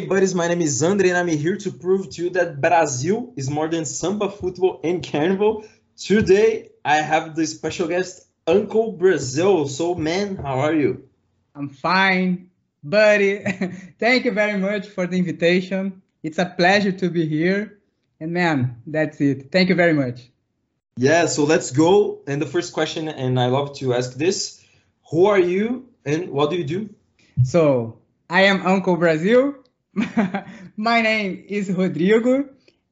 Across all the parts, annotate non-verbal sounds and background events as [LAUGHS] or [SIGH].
Hey buddies, my name is Andre and I'm here to prove to you that Brazil is more than samba, football and carnival. Today I have the special guest Uncle Brazil. So man, how are you? I'm fine, buddy. [LAUGHS] Thank you very much for the invitation. It's a pleasure to be here. And man, that's it. Thank you very much. Yeah, so let's go. And the first question, and I love to ask this Who are you and what do you do? So, I am Uncle Brazil. [LAUGHS] My name is Rodrigo,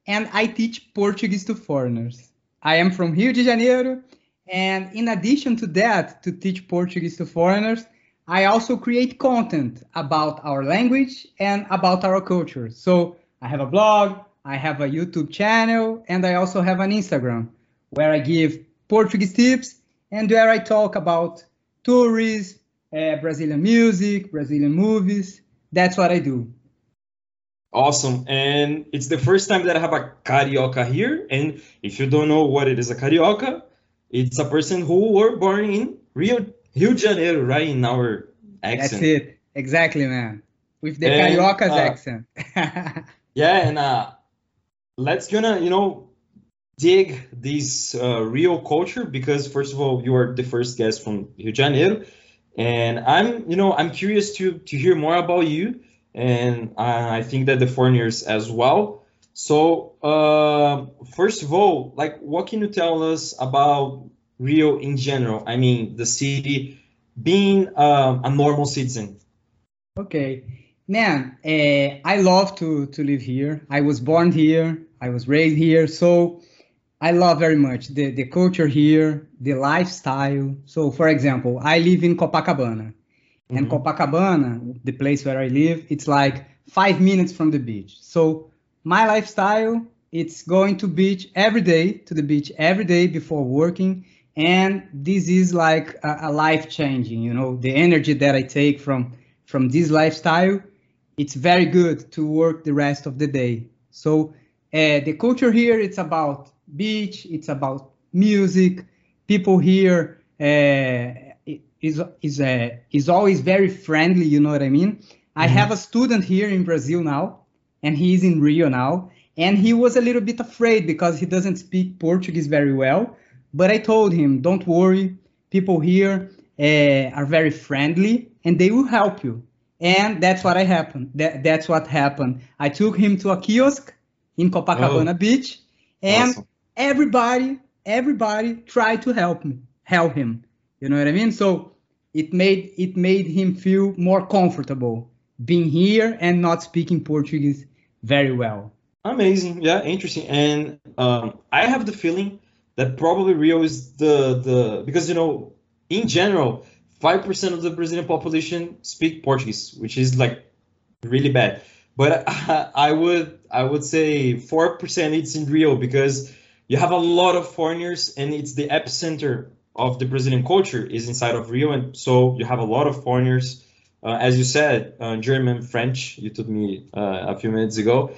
and I teach Portuguese to foreigners. I am from Rio de Janeiro, and in addition to that, to teach Portuguese to foreigners, I also create content about our language and about our culture. So I have a blog, I have a YouTube channel, and I also have an Instagram where I give Portuguese tips and where I talk about tourism, uh, Brazilian music, Brazilian movies. That's what I do. Awesome. And it's the first time that I have a carioca here. And if you don't know what it is a carioca, it's a person who were born in Rio, Rio de Janeiro, right? In our accent. That's it. Exactly, man. With the and, carioca's uh, accent. [LAUGHS] yeah, and uh, let's gonna, you know, dig this uh, Rio culture because first of all, you are the first guest from Rio de Janeiro, and I'm, you know, I'm curious to to hear more about you and I think that the foreigners as well. So uh, first of all, like what can you tell us about Rio in general? I mean, the city being uh, a normal citizen. Okay, man, uh, I love to to live here. I was born here. I was raised here, so I love very much the the culture here, the lifestyle. So, for example, I live in Copacabana. Mm-hmm. And Copacabana, the place where I live, it's like five minutes from the beach. So my lifestyle, it's going to beach every day, to the beach every day before working. And this is like a, a life changing, you know, the energy that I take from from this lifestyle, it's very good to work the rest of the day. So uh, the culture here, it's about beach, it's about music. People here uh, is is uh, is always very friendly. You know what I mean? Mm-hmm. I have a student here in Brazil now, and he's in Rio now, and he was a little bit afraid because he doesn't speak Portuguese very well. But I told him, don't worry, people here uh, are very friendly, and they will help you. And that's what I happened. That, that's what happened. I took him to a kiosk in Copacabana oh. Beach, and awesome. everybody, everybody tried to help me, help him you know what I mean? So it made it made him feel more comfortable being here and not speaking Portuguese very well. Amazing, yeah, interesting. And um, I have the feeling that probably Rio is the the because you know in general five percent of the Brazilian population speak Portuguese, which is like really bad. But I, [LAUGHS] I would I would say four percent it's in Rio because you have a lot of foreigners and it's the epicenter of the Brazilian culture is inside of Rio, and so you have a lot of foreigners, uh, as you said, uh, German, French. You told me uh, a few minutes ago,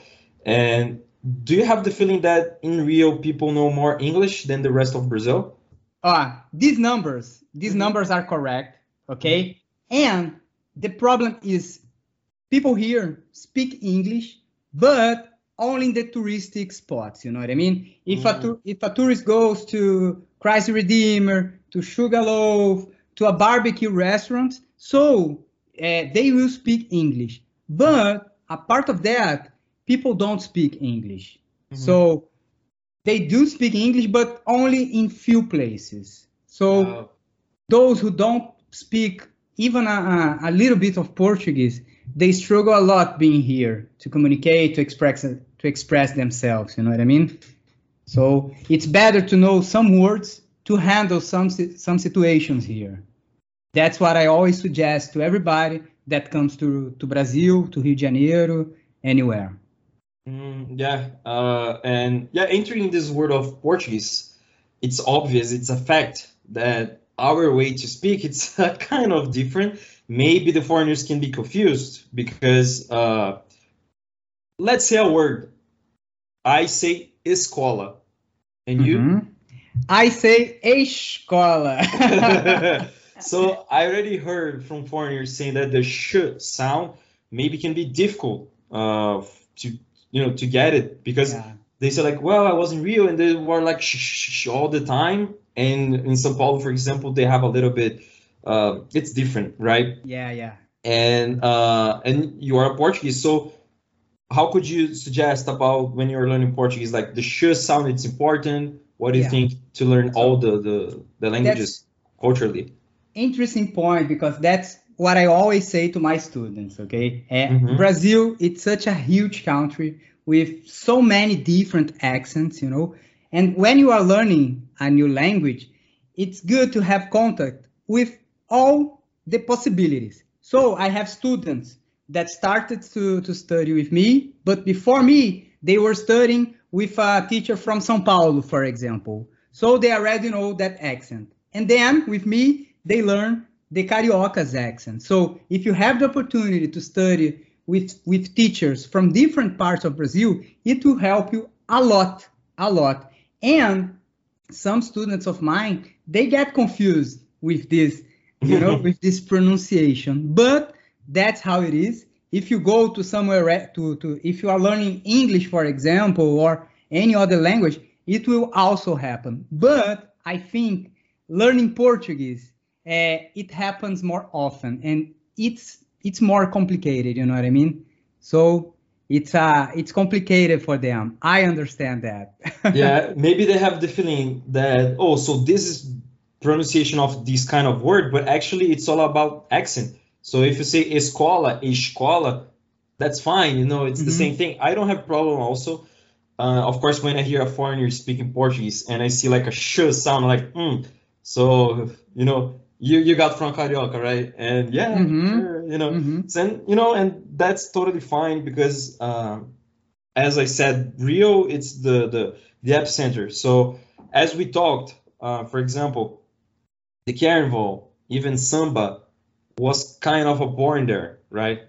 and do you have the feeling that in Rio people know more English than the rest of Brazil? Ah, these numbers, these mm-hmm. numbers are correct, okay? And the problem is people here speak English, but only in the touristic spots. You know what I mean? If mm. a if a tourist goes to Christ Redeemer, to Sugarloaf, to a barbecue restaurant, so uh, they will speak English. But apart of that, people don't speak English. Mm-hmm. So they do speak English, but only in few places. So those who don't speak even a, a, little bit of Portuguese, they struggle a lot being here to communicate, to express to express themselves. You know what I mean? So it's better to know some words to handle some some situations here. That's what I always suggest to everybody that comes to to Brazil, to Rio de Janeiro, anywhere. Mm, yeah, uh, and yeah, entering this world of Portuguese, it's obvious, it's a fact that our way to speak it's [LAUGHS] kind of different. Maybe the foreigners can be confused because uh, let's say a word. I say escola, and you? Mm-hmm. I say escola. [LAUGHS] so I already heard from foreigners saying that the sh sound maybe can be difficult uh, to you know to get it because Yeah. they said like, well, I was in Rio and they were like shh, shh, shh, all the time. And in São Paulo, for example, they have a little bit. Uh, it's different, right? Yeah, yeah. And uh, and you are a Portuguese, so how could you suggest about when you're learning Portuguese? Like the sh sound, it's important. What do you Yeah. think to learn all the the, the languages culturally? Interesting point because that's what I always say to my students, okay? Uh, Mhm. Brazil, it's such a huge country with so many different accents, you know. And when you are learning a new language, it's good to have contact with all the possibilities. So I have students that started to, to study with me, but before me, they were studying with a teacher from São Paulo, for example. So they already know that accent. And then with me, they learn the Carioca's accent. So if you have the opportunity to study with, with teachers from different parts of Brazil, it will help you a lot, a lot. And some students of mine, they get confused with this, you know, [LAUGHS] with this pronunciation. But that's how it is. If you go to somewhere to, to if you are learning English, for example, or any other language, it will also happen. But I think learning Portuguese, uh, it happens more often, and it's it's more complicated. You know what I mean? So it's uh it's complicated for them. I understand that. [LAUGHS] yeah, maybe they have the feeling that oh, so this is pronunciation of this kind of word, but actually it's all about accent. So if you say escola, escola, that's fine. You know, it's the Mhm. same thing. I don't have problem also. Uh, of course, when I hear a foreigner speaking Portuguese and I see like a sh sound, I'm like, mm. So you know, you you got from Carioca, right? And yeah, Mhm. sure, you know. Mhm. And you know, and that's totally fine because, um, as I said, Rio it's the the the epicenter. So as we talked, uh, for example, the carnival, even samba, was kind of a born there, right?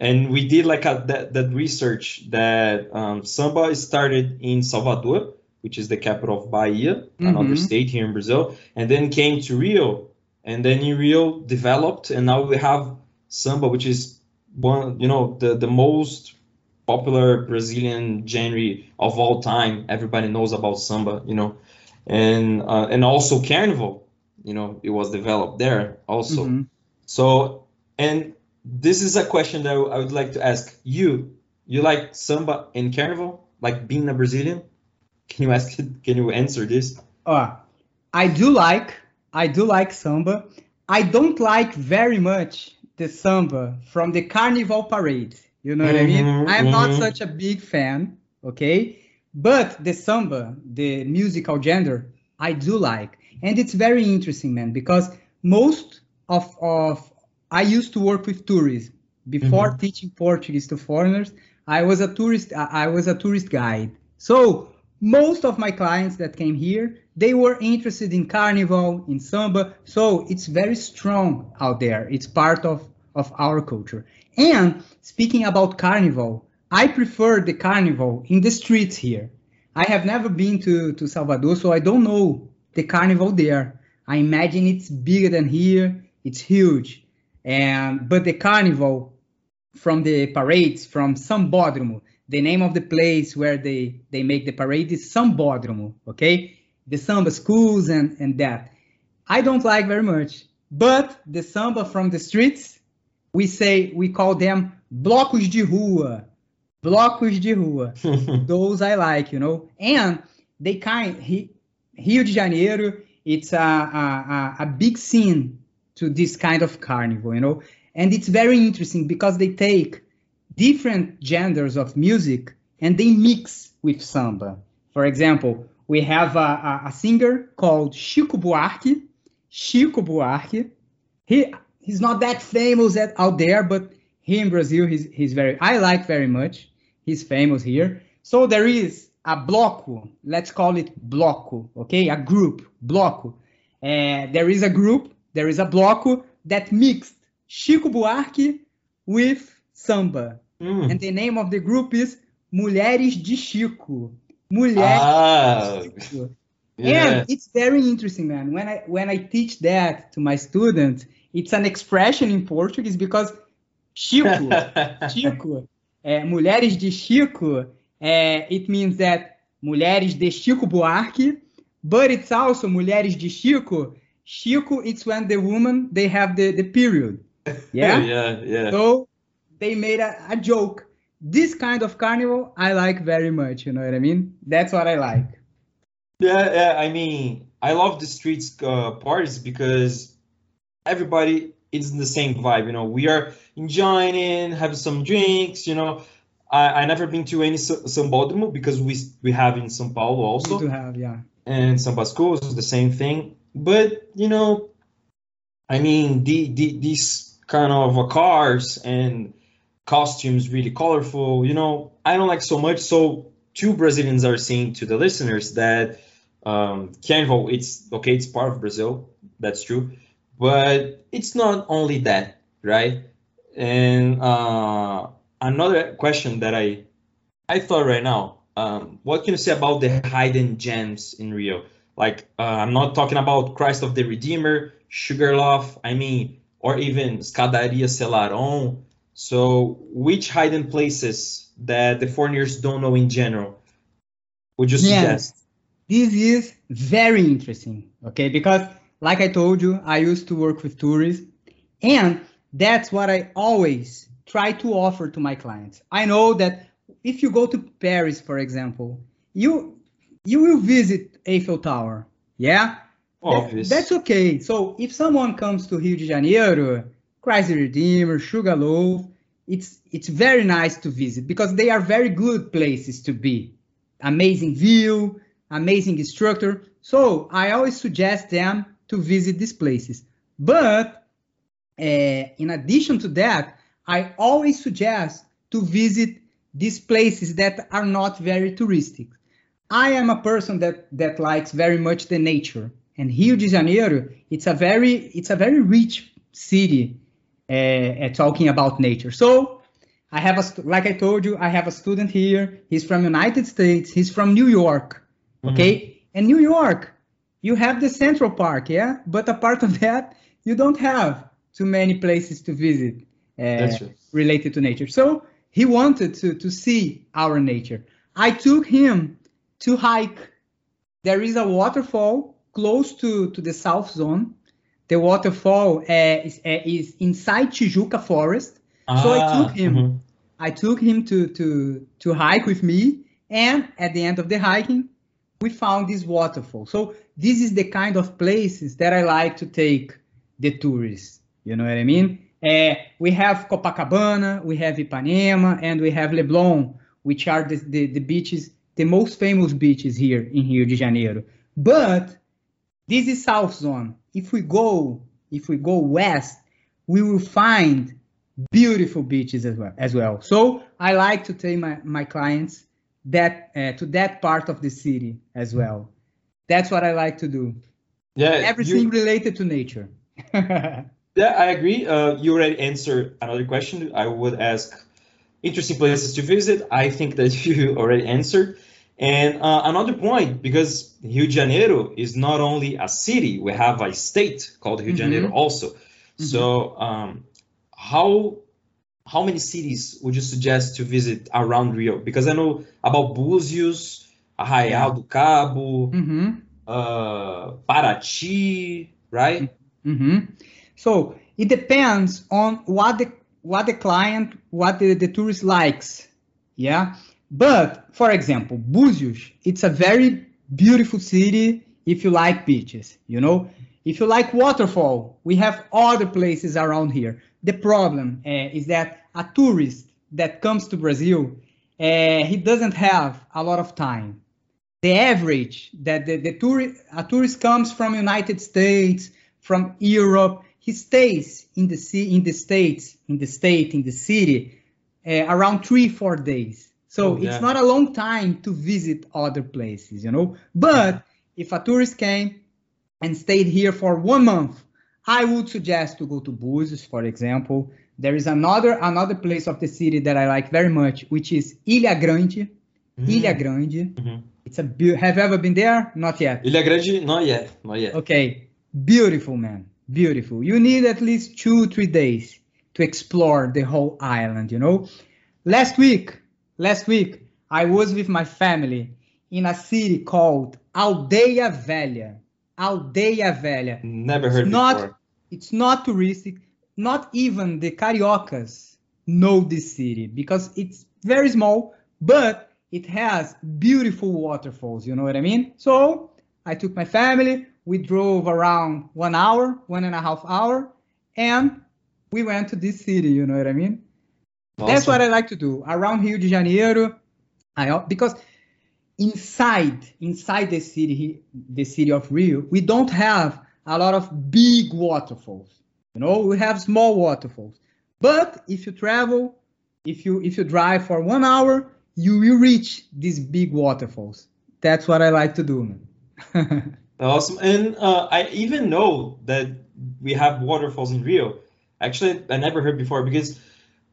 And we did like a, that that research that um, samba started in Salvador, which is the capital of Bahia, another Mhm. state here in Brazil, and then came to Rio, and then in Rio developed, and now we have samba, which is one, you know, the the most popular Brazilian genre of all time. Everybody knows about samba, you know, and uh, and also carnival, you know, it was developed there also. Mhm. So, and this is a question that I would like to ask you. You like samba and carnival, like being a Brazilian? Can you ask? Can you answer this? Uh, I do like I do like samba. I don't like very much the samba from the carnival parade. You know what I mean? Mhm, I'm not mhm. such a big fan, okay? But the samba, the musical gender, I do like. And it's very interesting, man, because most of of I used to work with tourism before mm-hmm. teaching Portuguese to foreigners. I was a tourist I I was a tourist guide. So most of my clients that came here they were interested in carnival in samba. So it's very strong out there. It's part of of our culture. And speaking about carnival i prefer the carnival in the streets here. I have never been to to salvador so i don't know the carnival there. I imagine it's bigger than here it's huge and but the carnival from the parades from Sambódromo. The name of the place where they, they make the parade is Sambódromo, okay? The samba schools and, and that. I don't like very much. But the samba from the streets, we say, we call them blocos de rua. Blocos de rua. [LAUGHS] Those I like, you know? And they kind, he, Rio de Janeiro, it's a, a, a, a big scene to this kind of carnival, you know? And it's very interesting because they take different genders of music and they mix with samba. For example, we have a, a, a singer called Chico Buarque. Chico Buarque. He he's not that famous at, out there, but here in Brazil, he's he's very I like very much. He's famous here. So there is a bloco. Let's call it bloco, okay? A group, bloco. Uh, there is a group. There is a bloco that mixed Chico Buarque with samba. Hmm. And the name of the group is Mulheres de Chico. Mulheres Ah, de Chico. yeah. And it's very interesting, man. When I when I teach that to my students, it's an expression in Portuguese because Chico, [LAUGHS] Chico, é, mulheres de Chico, é, it means that mulheres de Chico Buarque, but it's also mulheres de Chico. Chico, it's when the woman they have the, the period. [LAUGHS] Yeah, yeah, yeah. So they made a, a joke. This kind of carnival I like very much. You know what I mean? That's what I like. Yeah, yeah. I mean, I love the streets uh, parties because everybody is in the same vibe. You know, we are enjoying having some drinks. You know, I I never been to any Sa- sambódromo because we we have in São Paulo also. to have, yeah. and San Pasco is the same thing. But you know, I mean, the, the these kind of cars and costumes really colorful. You know, I don't like so much. So two Brazilians are saying to the listeners that um, Carnival, it's okay, it's part of Brazil. That's true, but it's not only that, right? And uh, another question that I I thought right now, um, what can you say about the hidden gems in Rio? Like, uh, I'm not talking about Christ of the Redeemer, Sugarloaf, I mean, or even Escadaria Selarón. So, which hidden places that the foreigners don't know in general would you suggest? Yes. This is very interesting, okay? Because, like I told you, I used to work with tourists, and that's what I always try to offer to my clients. I know that if you go to Paris, for example, you you will visit Eiffel Tower, yeah? That- Obvious. that's okay. So if someone comes to Rio de Janeiro, Christ the Redeemer, Sugarloaf, it's it's very nice to visit because they are very good places to be. Amazing view, amazing structure. So I always suggest them to visit these places. But uh, in addition to that, I always suggest to visit these places that are not very touristic. I am a person that that likes very much the nature, and Rio de Janeiro it's a very it's a very rich city uh, uh, talking about nature. So I have a like I told you, I have a student here. He's from United States. He's from New York. Okay, and New York, you have the Central Park, yeah, but apart of that, you don't have too many places to visit uh, related to nature. So he wanted to to see our nature. I took him to hike. There is a waterfall close to to the South Zone. The waterfall uh, is, uh, is inside Tijuca Forest. So I Ah, took him. mhm. I took him to to to hike with me, and at the end of the hiking, we found this waterfall. So this is the kind of places that I like to take the tourists. You know what I mean? Uh, we have Copacabana, we have Ipanema, and we have Leblon, which are the, the, the beaches, the most famous beaches here in Rio de Janeiro. But this is South Zone. If we go, if we go west, we will find beautiful beaches as well. As well. So I like to take my, my clients that uh, to that part of the city as well. That's what I like to do. Yeah, you- Everything related to nature. [LAUGHS] Yeah, I agree. Uh, you already answered another question. I would ask interesting places to visit. I think that [LAUGHS] you already answered. And uh, another point, because Rio de Janeiro is not only a city, we have a state called Rio de Janeiro Mhm. also. So, um, how how many cities would you suggest to visit around Rio? Because I know about Búzios, Arraial do Cabo, hmm uh, Paraty, right? hmm So it depends on what the what the client, what the, the tourist likes. Yeah. But for example, Búzios, it's a very beautiful city if you like beaches, you know. If you like waterfall, we have other places around here. The problem uh, is that a tourist that comes to Brazil, uh, he doesn't have a lot of time the average that the, the tourist a tourist comes from United States, from Europe, he stays in the sea in the states, in the state, in the city, uh, around three four days. So Oh, it's not a long time to visit other places, you know. But if a tourist came and stayed here for one month, I would suggest to go to Búzios, for example. There is another another place of the city that I like very much, which is Ilha Grande. Ilha Grande. Mhm. It's a beau- have you ever been there? Not yet. Ilha Grande, not yet, not yet. Okay, beautiful man, beautiful. You need at least two three days to explore the whole island, you know. Last week, last week, I was with my family in a city called Aldeia Velha. Aldeia Velha. Never heard it's not, before. It's not touristic. Not even the cariocas know this city because it's very small, but it has beautiful waterfalls. You know what I mean? So I took my family. We drove around one hour, one and a half hour, and we went to this city. You know what I mean? That's what I like to do around Rio de Janeiro. I because inside inside the city the city of Rio, we don't have a lot of big waterfalls. You know, we have small waterfalls. But if you travel, if you if you drive for one hour, you will reach these big waterfalls. That's what I like to do, man. [LAUGHS] Awesome. And uh, I even know that we have waterfalls in Rio. Actually, I never heard before because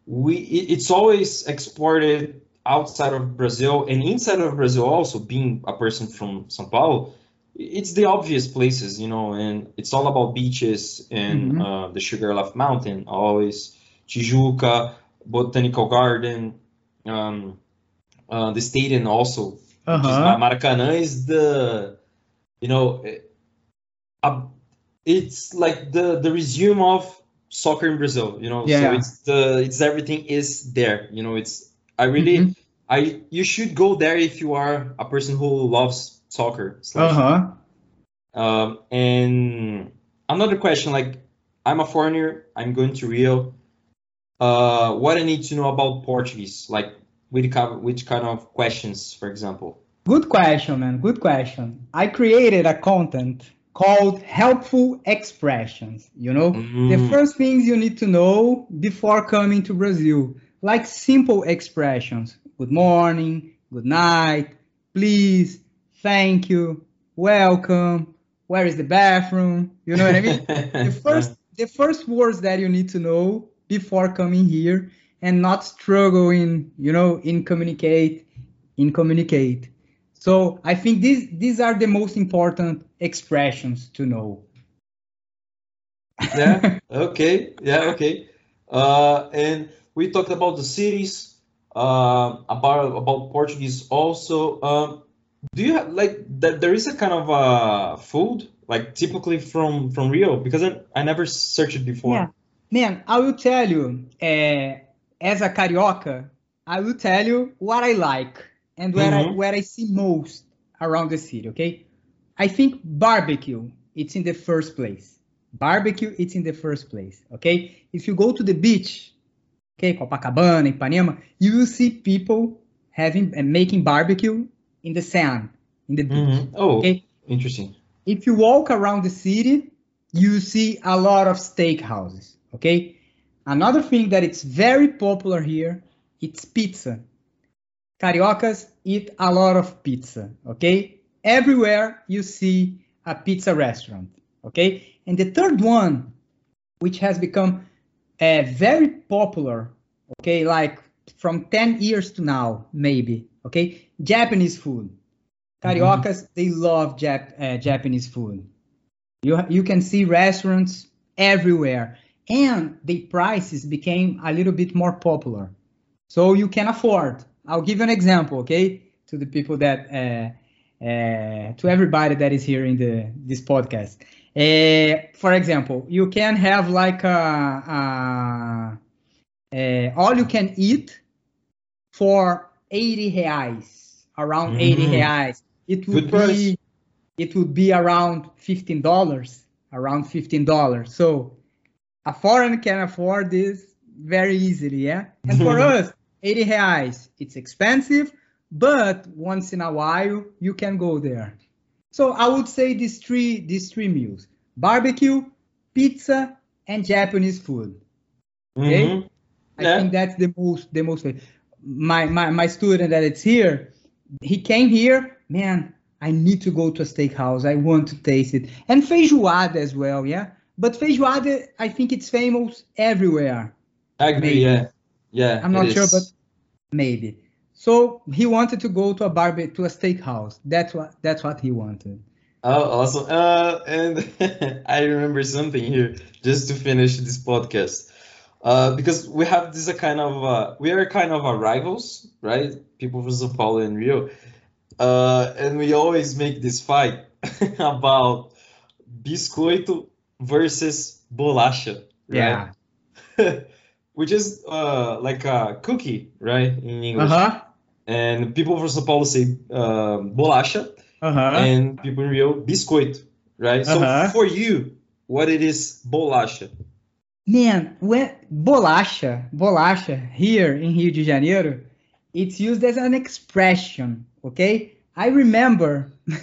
we it's always exported outside of Brazil and inside of Brazil also, being a person from São Paulo, it's the obvious places, you know, and it's all about beaches and Mhm. uh, the Sugarloaf Mountain, always Tijuca, Botanical Garden, um, uh, the stadium also, Uh-huh. Ma- Maracanã is the, you know, eh, uh, it's like the the resume of soccer in Brazil, you know. So it's the it's everything is there, you know. It's I really Mhm. I you should go there if you are a person who loves soccer. slash- Uh-huh. Um, and another question, like I'm a foreigner, I'm going to Rio. Uh, what I need to know about Portuguese, like which kind, which kind of questions, for example. Good question, man. Good question. I created a content called Helpful Expressions. You know, the Mm. first things you need to know before coming to Brazil, like simple expressions. Good morning, good night, please, thank you, welcome, where is the bathroom? You know what I mean? [LAUGHS] the first the first words that you need to know before coming here and not struggling, you know in communicate in communicate so i think these these are the most important expressions to know. Yeah [LAUGHS] okay yeah okay. Uh and we talked about the cities uh about about portuguese also. Um do you have like that there is a kind of uh food like typically from from rio? Because i, I never searched it before. Yeah. man i will tell you uh, as a carioca i will tell you what i like and where i Mhm. where i see most around the city okay i think barbecue it's in the first place barbecue it's in the first place okay if you go to the beach okay copacabana ipanema you will see people having and making barbecue in the sand in the beach Mhm. oh okay interesting if you walk around the city, you see a lot of steakhouses. Okay. Another thing that it's very popular here, it's pizza. Cariocas eat a lot of pizza. Okay. Everywhere you see a pizza restaurant. Okay. And the third one, which has become uh, very popular. Okay. Like from 10 years to now, maybe. Okay. Japanese food. Cariocas, they love Jap- uh, Japanese food. You you can see restaurants everywhere, and the prices became a little bit more popular, so you can afford. I'll give you an example, okay, to the people that uh, uh, to everybody that is here in the this podcast. Uh, for example, you can have like a, a, a all you can eat for 80 reais, around 80 Mm. reais. It would Good price. be it would be around fifteen dollars, around fifteen dollars. So a foreign can afford this very easily, yeah. And for [LAUGHS] us, eighty reais, it's expensive, but once in a while you can go there. So I would say these three these three meals: barbecue, pizza, and Japanese food. Okay. Mhm. I Yeah. think that's the most the most my my my student that it's here, he came here, man, I need to go to a steakhouse. I want to taste it. And feijoada as well, yeah. But feijoada, I think it's famous everywhere. I agree. Maybe. Yeah, yeah. I'm not sure, is. but maybe. So he wanted to go to a barbecue to a steakhouse. That's what that's what he wanted. Oh, awesome. Uh, and [LAUGHS] I remember something here just to finish this podcast. Uh, because we have this a kind of uh, we are kind of our rivals, right? People from São Paulo and Rio, uh, and we always make this fight [LAUGHS] about biscoito versus bolacha, right? Yeah. [LAUGHS] Which is uh, like a cookie, right, in English. Uh-huh. And people from São Paulo say uh, bolacha, Uh-huh. and people in Rio biscoito, right? So Uh-huh. for you, what it is bolacha? Man, when bolacha, bolacha here in Rio de Janeiro, it's used as an expression, okay? I remember [LAUGHS]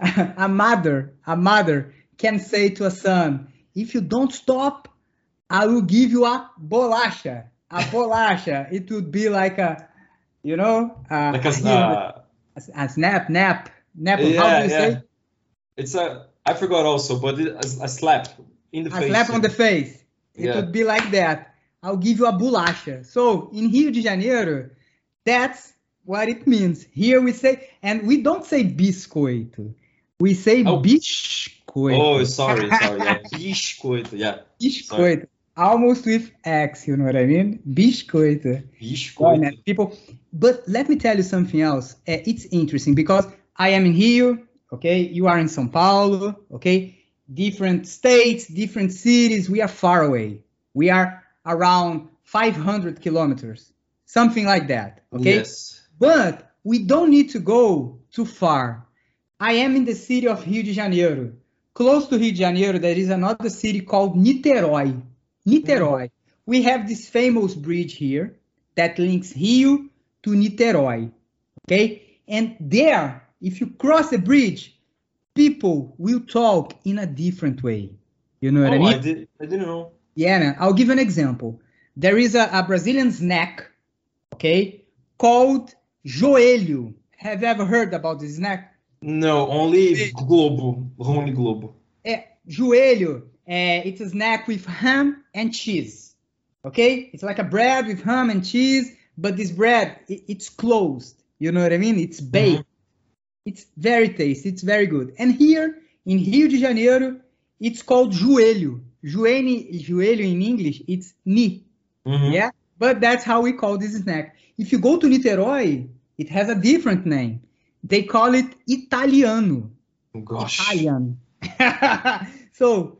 a mother, a mother can say to a son, if you don't stop, I will give you a bolacha. A bolacha. it would be like a, you know, uh, Like a, uh, a snap, nap, nap. how yeah, do you yeah. say? It's a I forgot also, but it, a, a slap in the A face. A slap on the face. It Yeah. would be like that. I'll give you a bolacha. So in Rio de Janeiro, that's what it means. Here we say, and we don't say biscoito. We say Oh. biscoito. Oh, sorry, sorry. Yeah. [LAUGHS] Biscoito, yeah. biscoito. Almost with X, you know what I mean? Biscoito. Biscoito. people. But let me tell you something else. Uh, it's interesting because I am in Rio, okay? You are in São Paulo, okay? Different states, different cities. We are far away. We are around 500 kilometers, something like that, okay? Yes. But we don't need to go too far. I am in the city of Rio de Janeiro. Close to Rio de Janeiro, there is another city called Niterói. Niterói. We have this famous bridge here that links Rio to Niterói. Okay? And there, if you cross the bridge, people will talk in a different way. You know what oh, I mean? I did. I didn't know. Yeah, man. I'll give an example. There is a, a Brazilian snack, okay, called joelho. Have you ever heard about this snack? No, only Globo, only Globo. É, joelho, é, it's a snack with ham and cheese, okay? It's like a bread with ham and cheese, but this bread, it- it's closed. You know what I mean? It's baked. It's very tasty. It's very good. And here in Rio de Janeiro, it's called joelho. Joelho, joelho in English, it's knee. Mhm. Yeah, but that's how we call this snack. If you go to Niterói, it has a different name. They call it Italiano. Gosh. Italian. [LAUGHS] so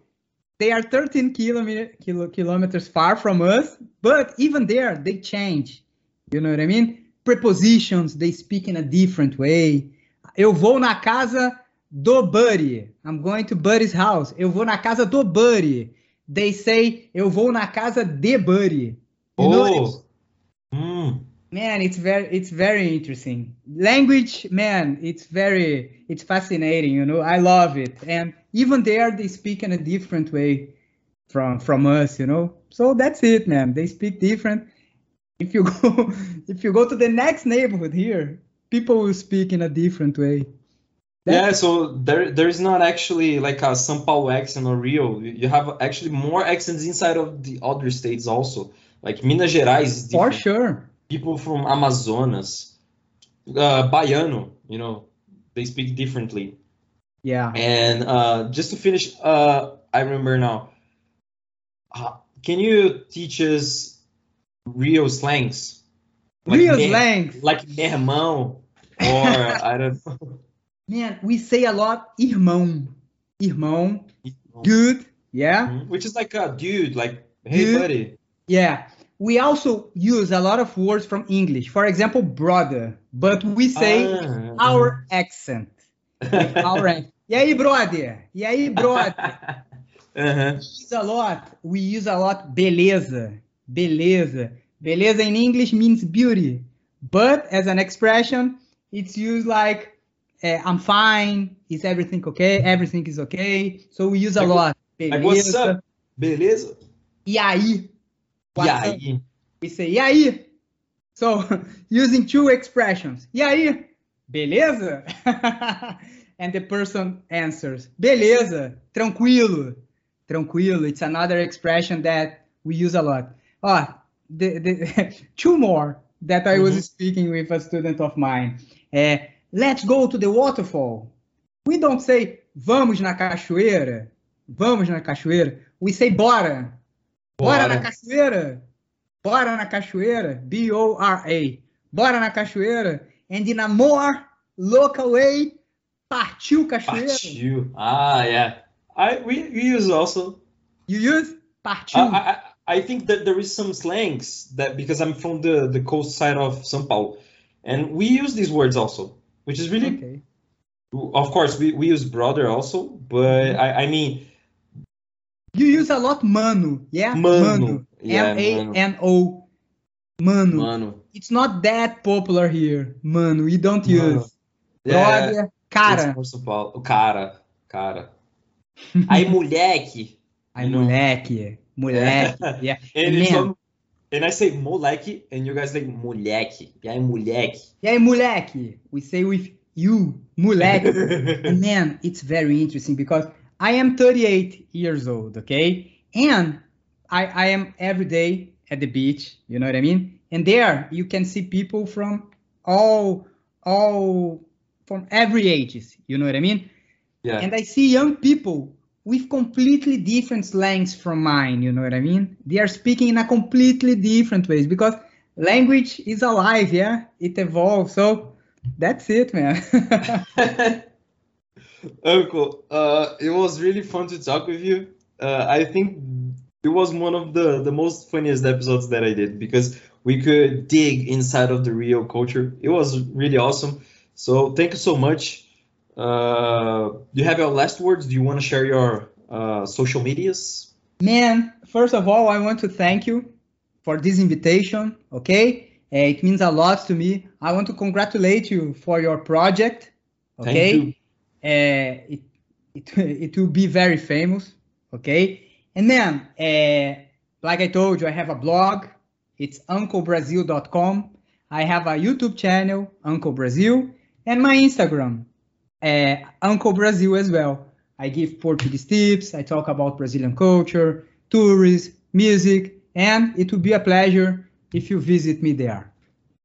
they are 13 kilometer, kilo, kilometers far from us, but even there they change. You know what I mean? Prepositions, they speak in a different way. Eu vou na casa do Buddy. I'm going to Buddy's house. Eu vou na casa do Buddy. They say eu vou na casa de Buddy. You Oh. Mm. Man, it's very it's very interesting. Language, man, it's very it's fascinating, you know. I love it. And even there they speak in a different way from from us, you know. So that's it, man. They speak different. If you [LAUGHS] go if you go to the next neighborhood here, people will speak in a different way. Yeah, so there there is not actually like a São Paulo accent or Rio. You have actually more accents inside of the other states also. Like Minas Gerais is For sure. People from Amazonas, uh, Baiano, you know, they speak differently. Yeah. And uh, just to finish, uh, I remember now. Uh, can you teach us Rio slangs? Real me- slangs. Like meu irmão, or [LAUGHS] I don't know. Man, we say a lot irmão. Irmão. Good. Yeah. Mhm. Which is like a dude, like, hey Dude. buddy. Yeah. We also use a lot of words from English. For example, brother, but we say Ah, our accent. [LAUGHS] Our accent. E aí, brother? E aí, brother? [LAUGHS] uh-huh. We use a lot. We use a lot beleza. Beleza. Beleza in English means beauty. But as an expression, it's used like eh, I'm fine. Is everything okay? Everything is okay. So we use a Like, lot. Like, what's Beleza. up? Beleza? E aí? E aí? we say, e aí? So, [LAUGHS] using two expressions. E aí? Beleza? [LAUGHS] and the person answers, beleza, tranquilo. Tranquilo. It's another expression that we use a lot. Ah, the, the, [LAUGHS] two more that I was Mhm. speaking with a student of mine. Eh, let's go to the waterfall. We don't say, vamos na cachoeira. Vamos na cachoeira. We say, bora. Bora, Bora na cachoeira? Bora na cachoeira? B-O-R-A. Bora na cachoeira? And in a more local way, partiu cachoeira. Partiu. Ah, yeah. I we, we use also. You use partiu. Uh, I, I think that there is some slangs that because I'm from the the coast side of São Paulo, and we use these words also, which is really. Okay. Of course, we, we use brother also, but mm-hmm. I, I mean. You use a lot mano, yeah? Mano. M A N O. Mano. Mano. It's not that popular here. Mano, we don't use. Yeah. Brother, cara. Paulo. O cara. Cara. Aí, [LAUGHS] moleque. Aí, moleque. Moleque. Yeah. [LAUGHS] and, Man. and I say moleque, and you guys like moleque. E aí, moleque. E aí, moleque. We say with you, moleque. [LAUGHS] and man, it's very interesting because I am 38 years old, okay? And I, I am every day at the beach, you know what I mean? And there you can see people from all all from every ages, you know what I mean? Yeah. And I see young people with completely different slangs from mine, you know what I mean? They are speaking in a completely different ways because language is alive, yeah? It evolves. So that's it, man. [LAUGHS] [LAUGHS] Uncle, uh, it was really fun to talk with you. Uh, I think it was one of the, the most funniest episodes that I did because we could dig inside of the Rio culture. It was really awesome. So thank you so much. Uh, do you have your last words? Do you want to share your uh, social medias? Man, first of all, I want to thank you for this invitation. Okay, uh, it means a lot to me. I want to congratulate you for your project. Okay, it, it [LAUGHS] it will be very famous. Okay, and then uh, like I told you, I have a blog. It's unclebrasil.com. I have a YouTube channel, Uncle Brazil, and my Instagram, uh, Uncle Brazil as well. I give Portuguese tips. I talk about Brazilian culture, tourism, music, and it would be a pleasure if you visit me there.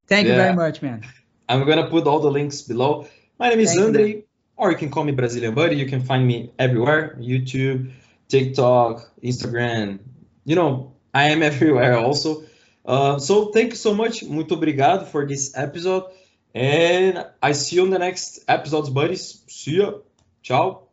Thank yeah. you very much, man. I'm gonna put all the links below. My name is Thank Andre, you. Or you can call me Brazilian Buddy. You can find me everywhere: YouTube, TikTok, Instagram. You know, I am [LAUGHS] everywhere also. Uh, so thank you so much. Muito obrigado for this episode. And I see you on the next episodes, buddies. See ya. Ciao.